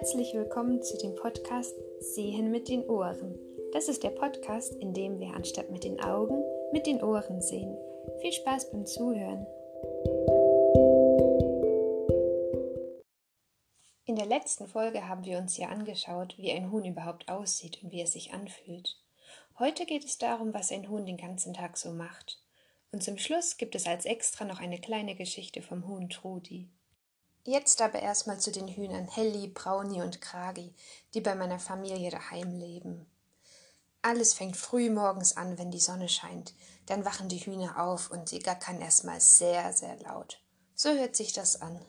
Herzlich willkommen zu dem Podcast Sehen mit den Ohren. Das ist der Podcast, in dem wir anstatt mit den Augen mit den Ohren sehen. Viel Spaß beim Zuhören. In der letzten Folge haben wir uns ja angeschaut, wie ein Huhn überhaupt aussieht und wie es sich anfühlt. Heute geht es darum, was ein Huhn den ganzen Tag so macht. Und zum Schluss gibt es als extra noch eine kleine Geschichte vom Huhn Trudi. Jetzt aber erstmal zu den Hühnern Helly, Brownie und Kragi, die bei meiner Familie daheim leben. Alles fängt früh morgens an, wenn die Sonne scheint. Dann wachen die Hühner auf und sie gackern erstmal sehr, sehr laut. So hört sich das an.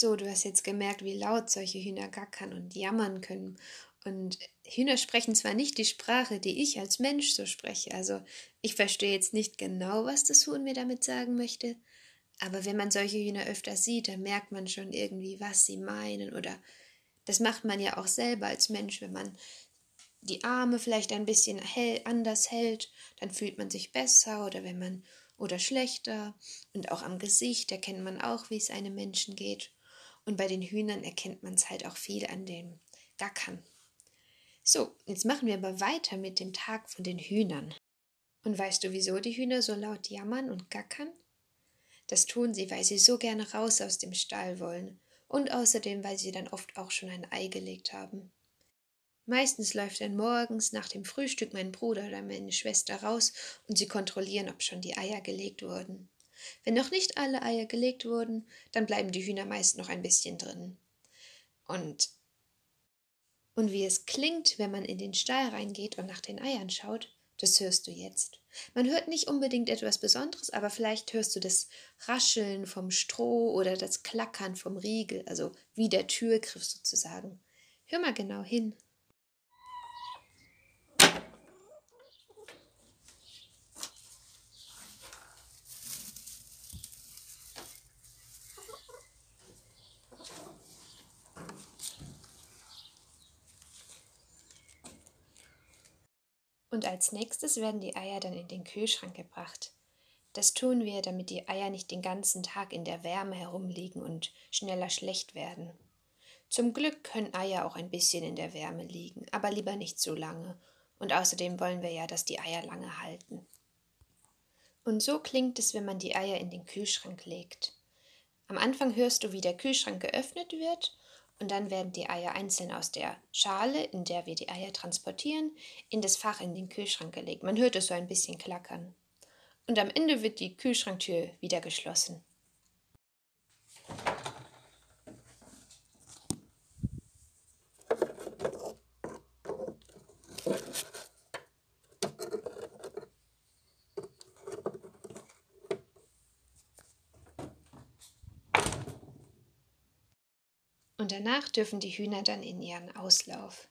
So, du hast jetzt gemerkt, wie laut solche Hühner gackern und jammern können. Und Hühner sprechen zwar nicht die Sprache, die ich als Mensch so spreche, also ich verstehe jetzt nicht genau, was das Huhn mir damit sagen möchte, aber wenn man solche Hühner öfter sieht, dann merkt man schon irgendwie, was sie meinen. Oder das macht man ja auch selber als Mensch, wenn man die Arme vielleicht ein bisschen hell, anders hält, dann fühlt man sich besser oder wenn man oder schlechter. Und auch am Gesicht erkennt man auch, wie es einem Menschen geht. Und bei den Hühnern erkennt man es halt auch viel an dem Gackern. So, jetzt machen wir aber weiter mit dem Tag von den Hühnern. Und weißt du, wieso die Hühner so laut jammern und gackern? Das tun sie, weil sie so gerne raus aus dem Stall wollen und außerdem, weil sie dann oft auch schon ein Ei gelegt haben. Meistens läuft dann morgens nach dem Frühstück mein Bruder oder meine Schwester raus und sie kontrollieren, ob schon die Eier gelegt wurden. Wenn noch nicht alle Eier gelegt wurden, dann bleiben die Hühner meist noch ein bisschen drin. Und und wie es klingt, wenn man in den Stall reingeht und nach den Eiern schaut, das hörst du jetzt. Man hört nicht unbedingt etwas Besonderes, aber vielleicht hörst du das Rascheln vom Stroh oder das Klackern vom Riegel, also wie der Türgriff sozusagen. Hör mal genau hin. Und als nächstes werden die Eier dann in den Kühlschrank gebracht. Das tun wir, damit die Eier nicht den ganzen Tag in der Wärme herumliegen und schneller schlecht werden. Zum Glück können Eier auch ein bisschen in der Wärme liegen, aber lieber nicht zu lange. Und außerdem wollen wir ja, dass die Eier lange halten. Und so klingt es, wenn man die Eier in den Kühlschrank legt. Am Anfang hörst du, wie der Kühlschrank geöffnet wird und dann werden die Eier einzeln aus der Schale, in der wir die Eier transportieren, in das Fach in den Kühlschrank gelegt. Man hört es so ein bisschen klackern. Und am Ende wird die Kühlschranktür wieder geschlossen. Und danach dürfen die Hühner dann in ihren Auslauf.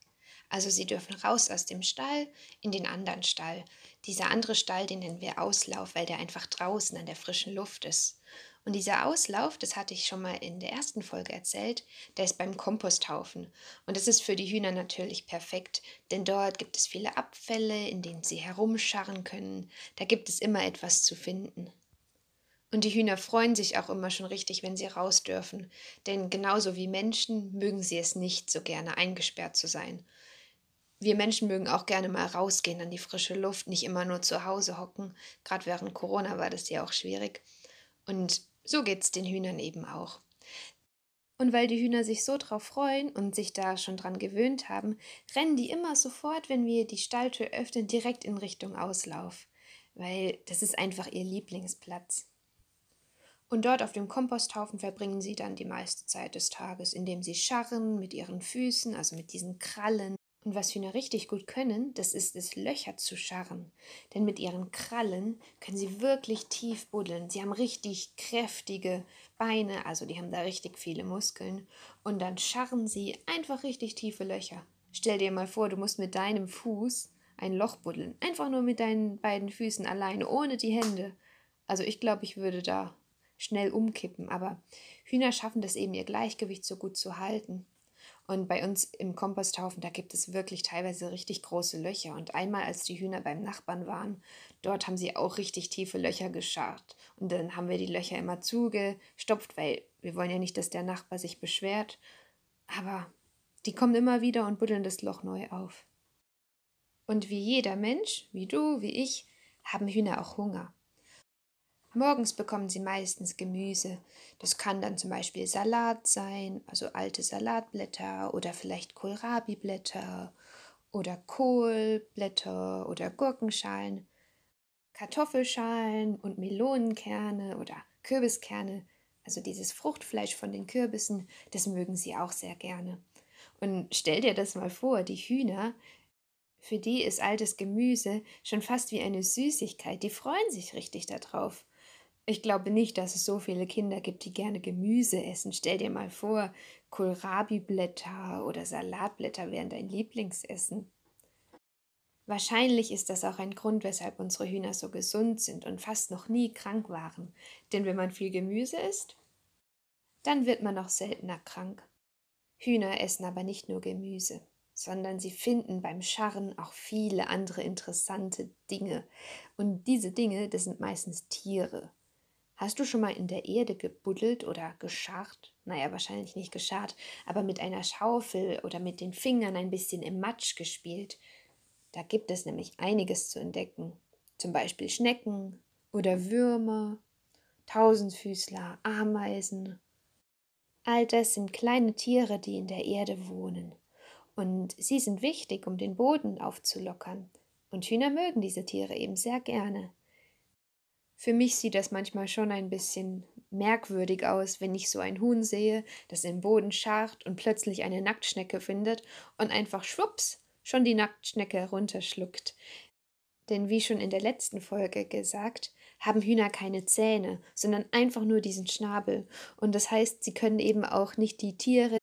Also sie dürfen raus aus dem Stall in den anderen Stall. Dieser andere Stall, den nennen wir Auslauf, weil der einfach draußen an der frischen Luft ist. Und dieser Auslauf, das hatte ich schon mal in der ersten Folge erzählt, der ist beim Komposthaufen. Und das ist für die Hühner natürlich perfekt, denn dort gibt es viele Abfälle, in denen sie herumscharren können. Da gibt es immer etwas zu finden. Und die Hühner freuen sich auch immer schon richtig, wenn sie raus dürfen, denn genauso wie Menschen mögen sie es nicht so gerne, eingesperrt zu sein. Wir Menschen mögen auch gerne mal rausgehen an die frische Luft, nicht immer nur zu Hause hocken. Gerade während Corona war das ja auch schwierig. Und so geht es den Hühnern eben auch. Und weil die Hühner sich so drauf freuen und sich da schon dran gewöhnt haben, rennen die immer sofort, wenn wir die Stalltür öffnen, direkt in Richtung Auslauf. Weil das ist einfach ihr Lieblingsplatz. Und dort auf dem Komposthaufen verbringen sie dann die meiste Zeit des Tages, indem sie scharren mit ihren Füßen, also mit diesen Krallen. Und was Hühner richtig gut können, das ist es, Löcher zu scharren. Denn mit ihren Krallen können sie wirklich tief buddeln. Sie haben richtig kräftige Beine, also die haben da richtig viele Muskeln. Und dann scharren sie einfach richtig tiefe Löcher. Stell dir mal vor, du musst mit deinem Fuß ein Loch buddeln. Einfach nur mit deinen beiden Füßen alleine, ohne die Hände. Also ich glaube, ich würde da schnell umkippen, aber Hühner schaffen das eben, ihr Gleichgewicht so gut zu halten. Und bei uns im Komposthaufen, da gibt es wirklich teilweise richtig große Löcher. Und einmal, als die Hühner beim Nachbarn waren, dort haben sie auch richtig tiefe Löcher gescharrt. Und dann haben wir die Löcher immer zugestopft, weil wir wollen ja nicht, dass der Nachbar sich beschwert. Aber die kommen immer wieder und buddeln das Loch neu auf. Und wie jeder Mensch, wie du, wie ich, haben Hühner auch Hunger. Morgens bekommen sie meistens Gemüse. Das kann dann zum Beispiel Salat sein, also alte Salatblätter oder vielleicht Kohlrabi-Blätter oder Kohlblätter oder Gurkenschalen, Kartoffelschalen und Melonenkerne oder Kürbiskerne. Also dieses Fruchtfleisch von den Kürbissen, das mögen sie auch sehr gerne. Und stell dir das mal vor, die Hühner, für die ist altes Gemüse schon fast wie eine Süßigkeit. Die freuen sich richtig darauf. Ich glaube nicht, dass es so viele Kinder gibt, die gerne Gemüse essen. Stell dir mal vor, Kohlrabi-Blätter oder Salatblätter wären dein Lieblingsessen. Wahrscheinlich ist das auch ein Grund, weshalb unsere Hühner so gesund sind und fast noch nie krank waren. Denn wenn man viel Gemüse isst, dann wird man auch seltener krank. Hühner essen aber nicht nur Gemüse, sondern sie finden beim Scharren auch viele andere interessante Dinge. Und diese Dinge, das sind meistens Tiere. Hast du schon mal in der Erde gebuddelt oder gescharrt? Naja, wahrscheinlich nicht gescharrt, aber mit einer Schaufel oder mit den Fingern ein bisschen im Matsch gespielt. Da gibt es nämlich einiges zu entdecken. Zum Beispiel Schnecken oder Würmer, Tausendfüßler, Ameisen. All das sind kleine Tiere, die in der Erde wohnen. Und sie sind wichtig, um den Boden aufzulockern. Und Hühner mögen diese Tiere eben sehr gerne. Für mich sieht das manchmal schon ein bisschen merkwürdig aus, wenn ich so ein Huhn sehe, das im Boden scharrt und plötzlich eine Nacktschnecke findet und einfach schwupps schon die Nacktschnecke herunterschluckt. Denn wie schon in der letzten Folge gesagt, haben Hühner keine Zähne, sondern einfach nur diesen Schnabel. Und das heißt, sie können eben auch nicht die Tiere,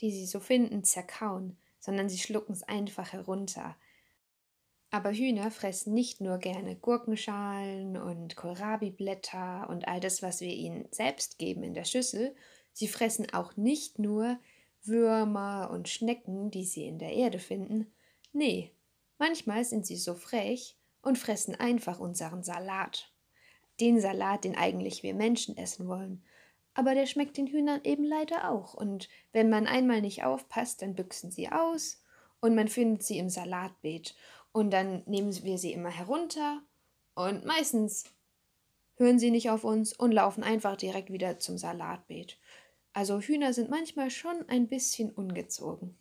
die sie so finden, zerkauen, sondern sie schlucken es einfach herunter. Aber Hühner fressen nicht nur gerne Gurkenschalen und Kohlrabi-Blätter und all das, was wir ihnen selbst geben in der Schüssel. Sie fressen auch nicht nur Würmer und Schnecken, die sie in der Erde finden. Nee, manchmal sind sie so frech und fressen einfach unseren Salat. Den Salat, den eigentlich wir Menschen essen wollen. Aber der schmeckt den Hühnern eben leider auch. Und wenn man einmal nicht aufpasst, dann büchsen sie aus und man findet sie im Salatbeet. Und dann nehmen wir sie immer herunter und meistens hören sie nicht auf uns und laufen einfach direkt wieder zum Salatbeet. Also Hühner sind manchmal schon ein bisschen ungezogen.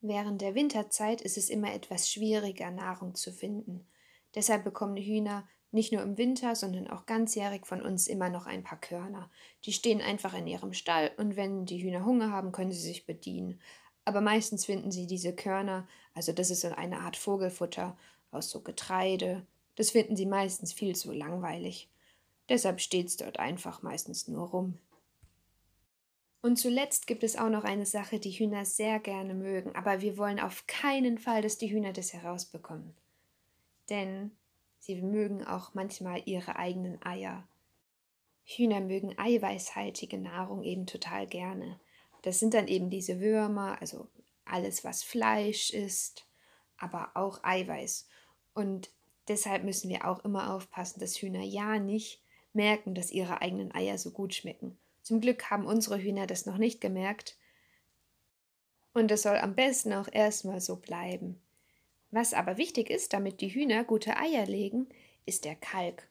Während der Winterzeit ist es immer etwas schwieriger, Nahrung zu finden. Deshalb bekommen Hühner nicht nur im Winter, sondern auch ganzjährig von uns immer noch ein paar Körner. Die stehen einfach in ihrem Stall und wenn die Hühner Hunger haben, können sie sich bedienen. Aber meistens finden sie diese Körner, also das ist so eine Art Vogelfutter aus so Getreide, das finden sie meistens viel zu langweilig. Deshalb steht es dort einfach meistens nur rum. Und zuletzt gibt es auch noch eine Sache, die Hühner sehr gerne mögen, aber wir wollen auf keinen Fall, dass die Hühner das herausbekommen. Denn sie mögen auch manchmal ihre eigenen Eier. Hühner mögen eiweißhaltige Nahrung eben total gerne. Das sind dann eben diese Würmer, also alles, was Fleisch ist, aber auch Eiweiß. Und deshalb müssen wir auch immer aufpassen, dass Hühner ja nicht merken, dass ihre eigenen Eier so gut schmecken. Zum Glück haben unsere Hühner das noch nicht gemerkt. Und es soll am besten auch erstmal so bleiben. Was aber wichtig ist, damit die Hühner gute Eier legen, ist der Kalk.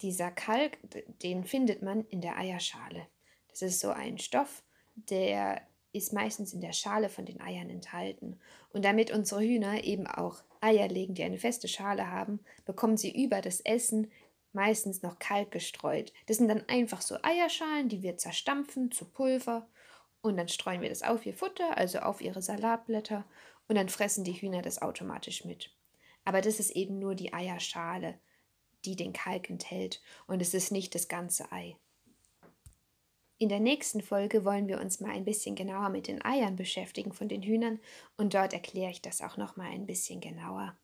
Dieser Kalk, den findet man in der Eierschale. Das ist so ein Stoff, der ist meistens in der Schale von den Eiern enthalten. Und damit unsere Hühner eben auch Eier legen, die eine feste Schale haben, bekommen sie über das Essen meistens noch Kalk gestreut. Das sind dann einfach so Eierschalen, die wir zerstampfen zu Pulver und dann streuen wir das auf ihr Futter, also auf ihre Salatblätter und dann fressen die Hühner das automatisch mit. Aber das ist eben nur die Eierschale, die den Kalk enthält und es ist nicht das ganze Ei. In der nächsten Folge wollen wir uns mal ein bisschen genauer mit den Eiern beschäftigen von den Hühnern und dort erkläre ich das auch noch mal ein bisschen genauer.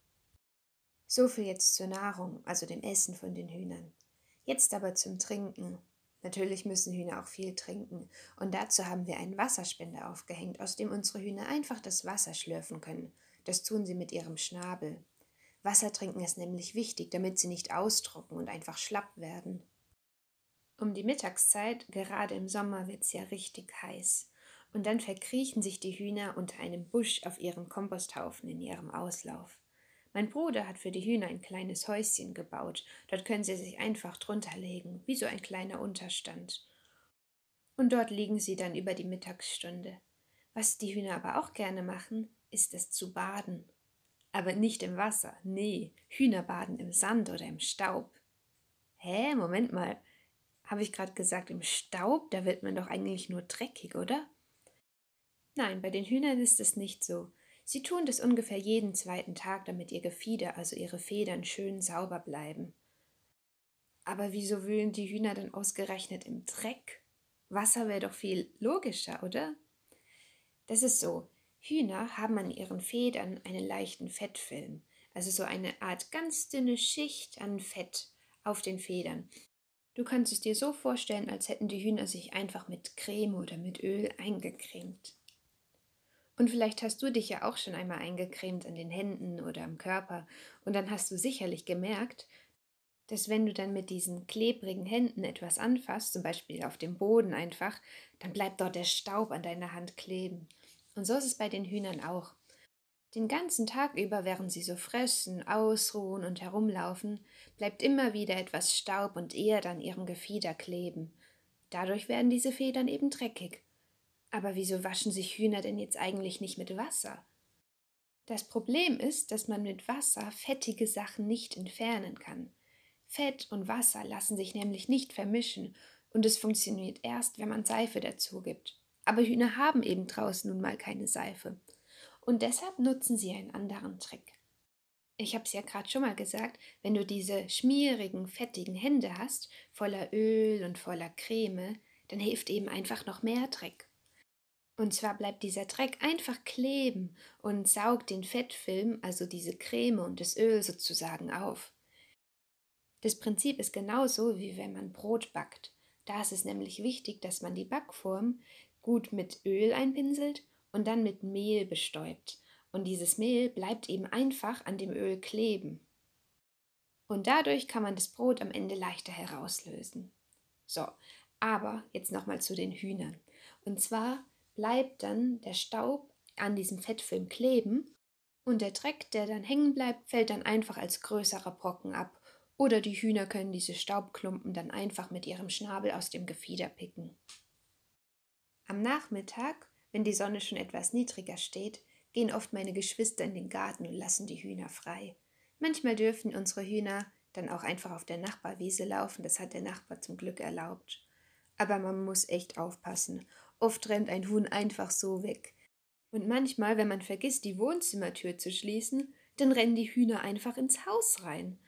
So viel jetzt zur Nahrung, also dem Essen von den Hühnern. Jetzt aber zum Trinken. Natürlich müssen Hühner auch viel trinken. Und dazu haben wir einen Wasserspender aufgehängt, aus dem unsere Hühner einfach das Wasser schlürfen können. Das tun sie mit ihrem Schnabel. Wasser trinken ist nämlich wichtig, damit sie nicht austrocken und einfach schlapp werden. Um die Mittagszeit, gerade im Sommer, wird es ja richtig heiß. Und dann verkriechen sich die Hühner unter einem Busch auf ihren Komposthaufen in ihrem Auslauf. Mein Bruder hat für die Hühner ein kleines Häuschen gebaut. Dort können sie sich einfach drunter legen, wie so ein kleiner Unterstand. Und dort liegen sie dann über die Mittagsstunde. Was die Hühner aber auch gerne machen, ist es zu baden. Aber nicht im Wasser, nee, Hühner baden im Sand oder im Staub. Hä, Moment mal, habe ich gerade gesagt, im Staub, da wird man doch eigentlich nur dreckig, oder? Nein, bei den Hühnern ist es nicht so. Sie tun das ungefähr jeden zweiten Tag, damit ihr Gefieder, also ihre Federn, schön sauber bleiben. Aber wieso wühlen die Hühner dann ausgerechnet im Dreck? Wasser wäre doch viel logischer, oder? Das ist so. Hühner haben an ihren Federn einen leichten Fettfilm, also so eine Art ganz dünne Schicht an Fett auf den Federn. Du kannst es dir so vorstellen, als hätten die Hühner sich einfach mit Creme oder mit Öl eingecremt. Und vielleicht hast du dich ja auch schon einmal eingecremt an den Händen oder am Körper und dann hast du sicherlich gemerkt, dass wenn du dann mit diesen klebrigen Händen etwas anfasst, zum Beispiel auf dem Boden einfach, dann bleibt dort der Staub an deiner Hand kleben. Und so ist es bei den Hühnern auch. Den ganzen Tag über, während sie so fressen, ausruhen und herumlaufen, bleibt immer wieder etwas Staub und Erde an ihrem Gefieder kleben. Dadurch werden diese Federn eben dreckig. Aber wieso waschen sich Hühner denn jetzt eigentlich nicht mit Wasser? Das Problem ist, dass man mit Wasser fettige Sachen nicht entfernen kann. Fett und Wasser lassen sich nämlich nicht vermischen und es funktioniert erst, wenn man Seife dazu gibt. Aber Hühner haben eben draußen nun mal keine Seife und deshalb nutzen sie einen anderen Trick. Ich habe es ja gerade schon mal gesagt, wenn du diese schmierigen, fettigen Hände hast, voller Öl und voller Creme, dann hilft eben einfach noch mehr Dreck. Und zwar bleibt dieser Dreck einfach kleben und saugt den Fettfilm, also diese Creme und das Öl sozusagen auf. Das Prinzip ist genauso wie wenn man Brot backt. Da ist es nämlich wichtig, dass man die Backform gut mit Öl einpinselt und dann mit Mehl bestäubt. Und dieses Mehl bleibt eben einfach an dem Öl kleben. Und dadurch kann man das Brot am Ende leichter herauslösen. So, aber jetzt nochmal zu den Hühnern. Und zwar bleibt dann der Staub an diesem Fettfilm kleben und der Dreck, der dann hängen bleibt, fällt dann einfach als größerer Brocken ab. Oder die Hühner können diese Staubklumpen dann einfach mit ihrem Schnabel aus dem Gefieder picken. Am Nachmittag wenn die Sonne schon etwas niedriger steht, gehen oft meine Geschwister in den Garten und lassen die Hühner frei. Manchmal dürfen unsere Hühner dann auch einfach auf der Nachbarwiese laufen, das hat der Nachbar zum Glück erlaubt. Aber man muss echt aufpassen. Oft rennt ein Huhn einfach so weg. Und manchmal, wenn man vergisst, die Wohnzimmertür zu schließen, dann rennen die Hühner einfach ins Haus rein.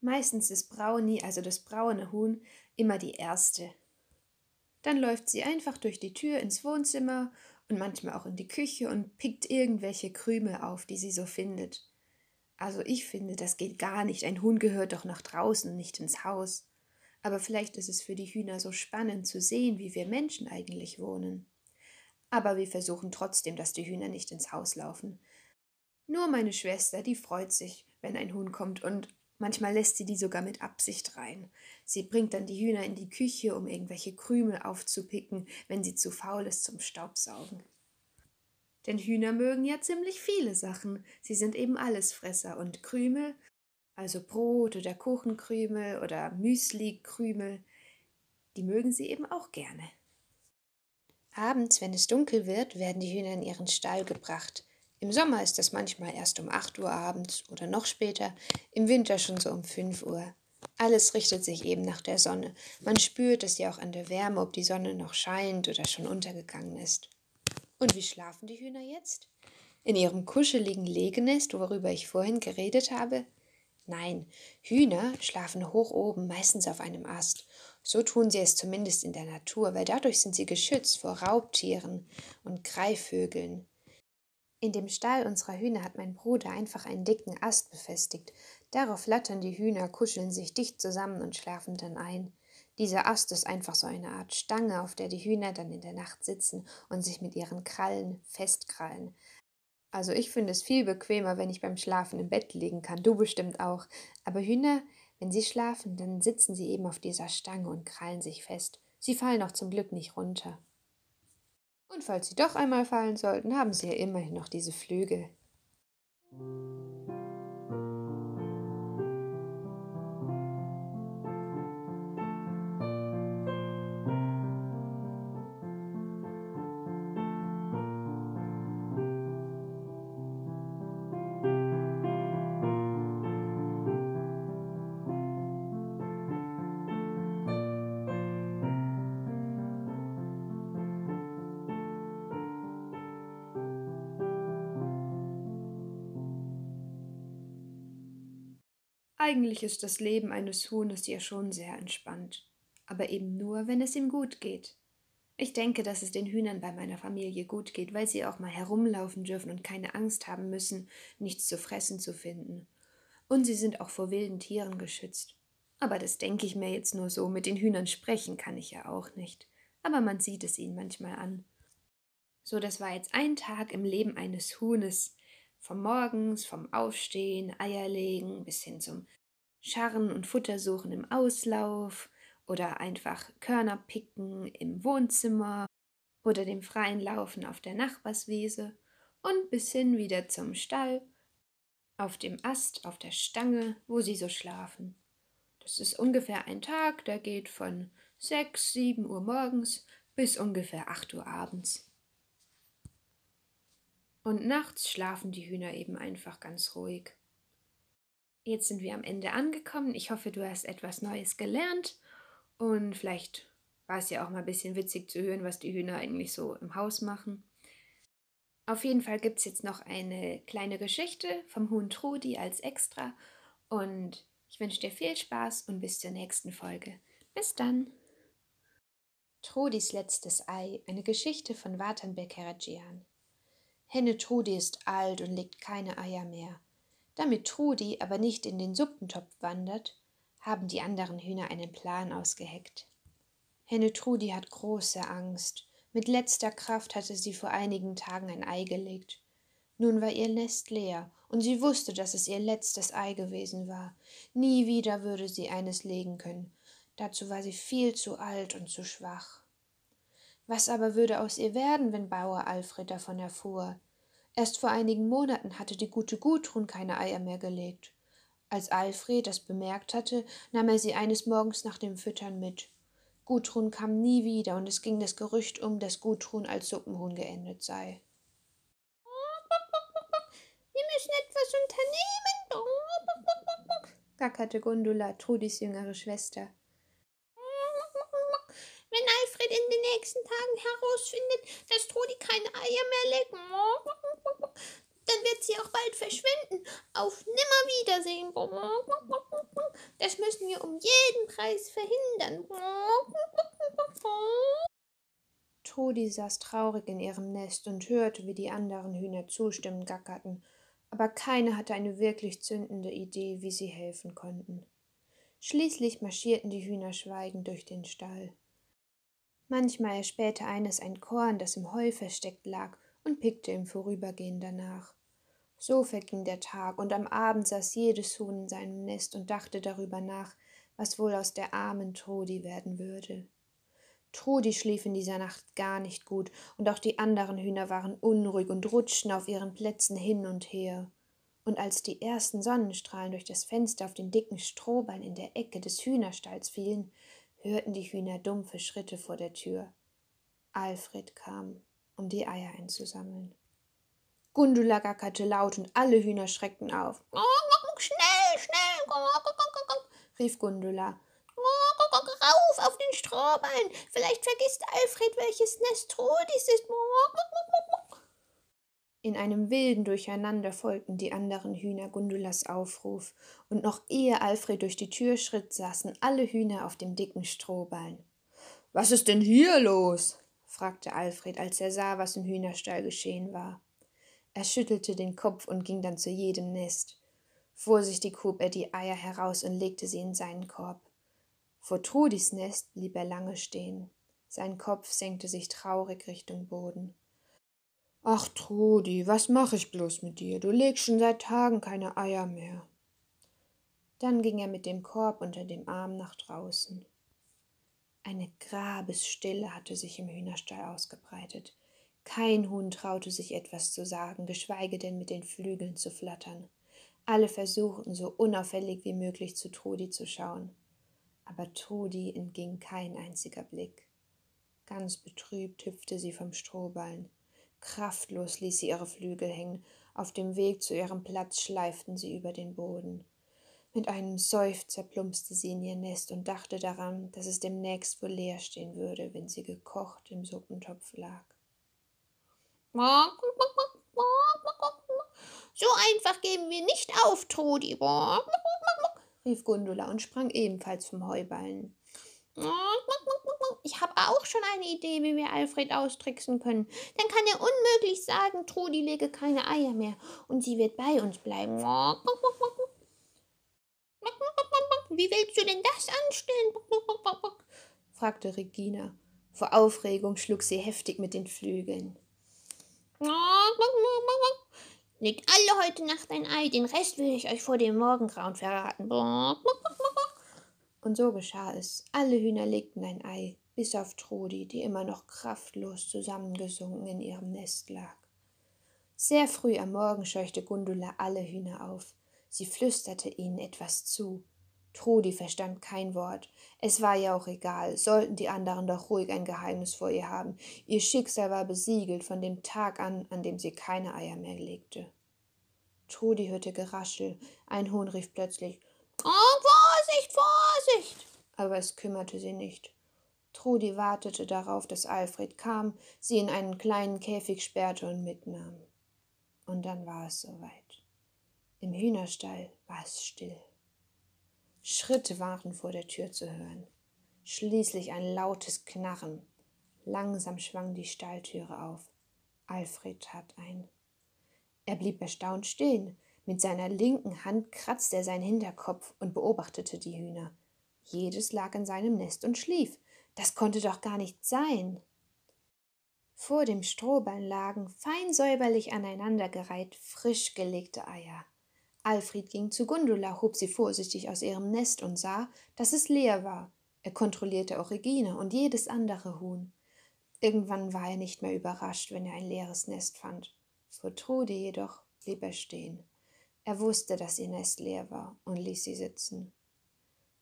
Meistens ist Brownie, also das braune Huhn, immer die erste. Dann läuft sie einfach durch die Tür ins Wohnzimmer und manchmal auch in die Küche und pickt irgendwelche Krümel auf, die sie so findet. Also ich finde, das geht gar nicht. Ein Huhn gehört doch nach draußen nicht ins Haus. Aber vielleicht ist es für die Hühner so spannend zu sehen, wie wir Menschen eigentlich wohnen. Aber wir versuchen trotzdem, dass die Hühner nicht ins Haus laufen. Nur meine Schwester, die freut sich, wenn ein Huhn kommt und Manchmal lässt sie die sogar mit Absicht rein. Sie bringt dann die Hühner in die Küche, um irgendwelche Krümel aufzupicken, wenn sie zu faul ist zum Staubsaugen. Denn Hühner mögen ja ziemlich viele Sachen. Sie sind eben Allesfresser und Krümel, also Brot oder Kuchenkrümel oder Müslikrümel, die mögen sie eben auch gerne. Abends, wenn es dunkel wird, werden die Hühner in ihren Stall gebracht. Im Sommer ist das manchmal erst um 8 Uhr abends oder noch später, im Winter schon so um 5 Uhr. Alles richtet sich eben nach der Sonne. Man spürt es ja auch an der Wärme, ob die Sonne noch scheint oder schon untergegangen ist. Und wie schlafen die Hühner jetzt? In ihrem kuscheligen Legenest, worüber ich vorhin geredet habe? Nein, Hühner schlafen hoch oben, meistens auf einem Ast. So tun sie es zumindest in der Natur, weil dadurch sind sie geschützt vor Raubtieren und Greifvögeln. In dem Stall unserer Hühner hat mein Bruder einfach einen dicken Ast befestigt. Darauf flattern die Hühner, kuscheln sich dicht zusammen und schlafen dann ein. Dieser Ast ist einfach so eine Art Stange, auf der die Hühner dann in der Nacht sitzen und sich mit ihren Krallen festkrallen. Also ich finde es viel bequemer, wenn ich beim Schlafen im Bett liegen kann. Du bestimmt auch. Aber Hühner, wenn sie schlafen, dann sitzen sie eben auf dieser Stange und krallen sich fest. Sie fallen auch zum Glück nicht runter. Und falls sie doch einmal fallen sollten, haben sie ja immerhin noch diese Flügel. Eigentlich ist das Leben eines Huhnes ja schon sehr entspannt, aber eben nur, wenn es ihm gut geht. Ich denke, dass es den Hühnern bei meiner Familie gut geht, weil sie auch mal herumlaufen dürfen und keine Angst haben müssen, nichts zu fressen zu finden. Und sie sind auch vor wilden Tieren geschützt. Aber das denke ich mir jetzt nur so, mit den Hühnern sprechen kann ich ja auch nicht. Aber man sieht es ihnen manchmal an. So, das war jetzt ein Tag im Leben eines Huhnes, vom Morgens, vom Aufstehen, Eierlegen bis hin zum Scharren und Futtersuchen im Auslauf oder einfach Körner picken im Wohnzimmer oder dem freien Laufen auf der Nachbarswiese und bis hin wieder zum Stall, auf dem Ast, auf der Stange, wo sie so schlafen. Das ist ungefähr ein Tag, der geht von sechs, sieben Uhr morgens bis ungefähr acht Uhr abends. Und nachts schlafen die Hühner eben einfach ganz ruhig. Jetzt sind wir am Ende angekommen. Ich hoffe, du hast etwas Neues gelernt und vielleicht war es ja auch mal ein bisschen witzig zu hören, was die Hühner eigentlich so im Haus machen. Auf jeden Fall gibt es jetzt noch eine kleine Geschichte vom Huhn Trudi als Extra und ich wünsche dir viel Spaß und bis zur nächsten Folge. Bis dann! Trudis letztes Ei, eine Geschichte von Vatan Bekerajian. Henne Trudi ist alt und legt keine Eier mehr. Damit Trudi aber nicht in den Suppentopf wandert, haben die anderen Hühner einen Plan ausgeheckt. Henne Trudi hat große Angst. Mit letzter Kraft hatte sie vor einigen Tagen ein Ei gelegt. Nun war ihr Nest leer, und sie wusste, dass es ihr letztes Ei gewesen war. Nie wieder würde sie eines legen können. Dazu war sie viel zu alt und zu schwach. Was aber würde aus ihr werden, wenn Bauer Alfred davon erfuhr? Erst vor einigen Monaten hatte die gute Gudrun keine Eier mehr gelegt. Als Alfred das bemerkt hatte, nahm er sie eines Morgens nach dem Füttern mit. Gudrun kam nie wieder, und es ging das Gerücht um, dass Gudrun als Suppenhuhn geendet sei. Wir müssen etwas unternehmen, gackerte Gundula, Trudis jüngere Schwester. Wenn Alfred in den nächsten Tagen herausfindet, dass Trudi keine Eier mehr legt, wird sie auch bald verschwinden. Auf Nimmerwiedersehen. Das müssen wir um jeden Preis verhindern. Trudi saß traurig in ihrem Nest und hörte, wie die anderen Hühner zustimmend gackerten, aber keine hatte eine wirklich zündende Idee, wie sie helfen konnten. Schließlich marschierten die Hühner schweigend durch den Stall. Manchmal erspähte eines ein Korn, das im Heu versteckt lag, und pickte im Vorübergehen danach. So verging der Tag, und am Abend saß jedes Huhn in seinem Nest und dachte darüber nach, was wohl aus der armen Trudi werden würde. Trudi schlief in dieser Nacht gar nicht gut, und auch die anderen Hühner waren unruhig und rutschten auf ihren Plätzen hin und her. Und als die ersten Sonnenstrahlen durch das Fenster auf den dicken Strohballen in der Ecke des Hühnerstalls fielen, hörten die Hühner dumpfe Schritte vor der Tür. Alfred kam, um die Eier einzusammeln. Gundula gackerte laut und alle Hühner schreckten auf. Schnell, schnell, rief Gundula. Rauf auf den Strohballen. Vielleicht vergisst Alfred, welches Nest Trudis ist. In einem wilden Durcheinander folgten die anderen Hühner Gundulas Aufruf, und noch ehe Alfred durch die Tür schritt, saßen alle Hühner auf dem dicken Strohballen. Was ist denn hier los? fragte Alfred, als er sah, was im Hühnerstall geschehen war. Er schüttelte den Kopf und ging dann zu jedem Nest. Vorsichtig hob er die Eier heraus und legte sie in seinen Korb. Vor Trudis Nest blieb er lange stehen. Sein Kopf senkte sich traurig Richtung Boden. Ach, Trudi, was mache ich bloß mit dir? Du legst schon seit Tagen keine Eier mehr. Dann ging er mit dem Korb unter dem Arm nach draußen. Eine Grabesstille hatte sich im Hühnerstall ausgebreitet. Kein Huhn traute sich etwas zu sagen, geschweige denn mit den Flügeln zu flattern. Alle versuchten, so unauffällig wie möglich zu Trudi zu schauen. Aber Trudi entging kein einziger Blick. Ganz betrübt hüpfte sie vom Strohballen. Kraftlos ließ sie ihre Flügel hängen. Auf dem Weg zu ihrem Platz schleiften sie über den Boden. Mit einem Seufzer plumpste sie in ihr Nest und dachte daran, dass es demnächst wohl leer stehen würde, wenn sie gekocht im Suppentopf lag. So einfach geben wir nicht auf, Trudi, rief Gundula und sprang ebenfalls vom Heuballen. Ich habe auch schon eine Idee, wie wir Alfred austricksen können. Dann kann er unmöglich sagen, Trudi lege keine Eier mehr und sie wird bei uns bleiben. Wie willst du denn das anstellen? fragte Regina. Vor Aufregung schlug sie heftig mit den Flügeln. Legt alle heute Nacht ein Ei, den Rest will ich euch vor dem Morgengrauen verraten. Und so geschah es. Alle Hühner legten ein Ei, bis auf Trudi, die immer noch kraftlos zusammengesunken in ihrem Nest lag. Sehr früh am Morgen scheuchte Gundula alle Hühner auf. Sie flüsterte ihnen etwas zu. Trudi verstand kein Wort. Es war ja auch egal, sollten die anderen doch ruhig ein Geheimnis vor ihr haben. Ihr Schicksal war besiegelt von dem Tag an, an dem sie keine Eier mehr legte. Trudi hörte Geraschel. Ein Huhn rief plötzlich Oh, Vorsicht, Vorsicht. Aber es kümmerte sie nicht. Trudi wartete darauf, dass Alfred kam, sie in einen kleinen Käfig sperrte und mitnahm. Und dann war es soweit. Im Hühnerstall war es still. Schritte waren vor der Tür zu hören. Schließlich ein lautes Knarren. Langsam schwang die Stalltüre auf. Alfred tat ein. Er blieb erstaunt stehen. Mit seiner linken Hand kratzte er seinen Hinterkopf und beobachtete die Hühner. Jedes lag in seinem Nest und schlief. Das konnte doch gar nicht sein. Vor dem Strohballen lagen, fein säuberlich aneinandergereiht, frisch gelegte Eier. Alfred ging zu Gundula, hob sie vorsichtig aus ihrem Nest und sah, dass es leer war. Er kontrollierte auch Regine und jedes andere Huhn. Irgendwann war er nicht mehr überrascht, wenn er ein leeres Nest fand. Vor Trude jedoch blieb er stehen. Er wusste, dass ihr Nest leer war und ließ sie sitzen.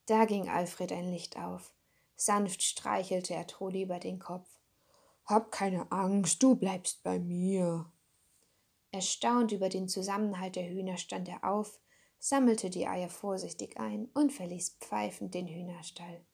Da ging Alfred ein Licht auf. Sanft streichelte er Trudi über den Kopf. Hab keine Angst, du bleibst bei mir. Erstaunt über den Zusammenhalt der Hühner stand er auf, sammelte die Eier vorsichtig ein und verließ pfeifend den Hühnerstall.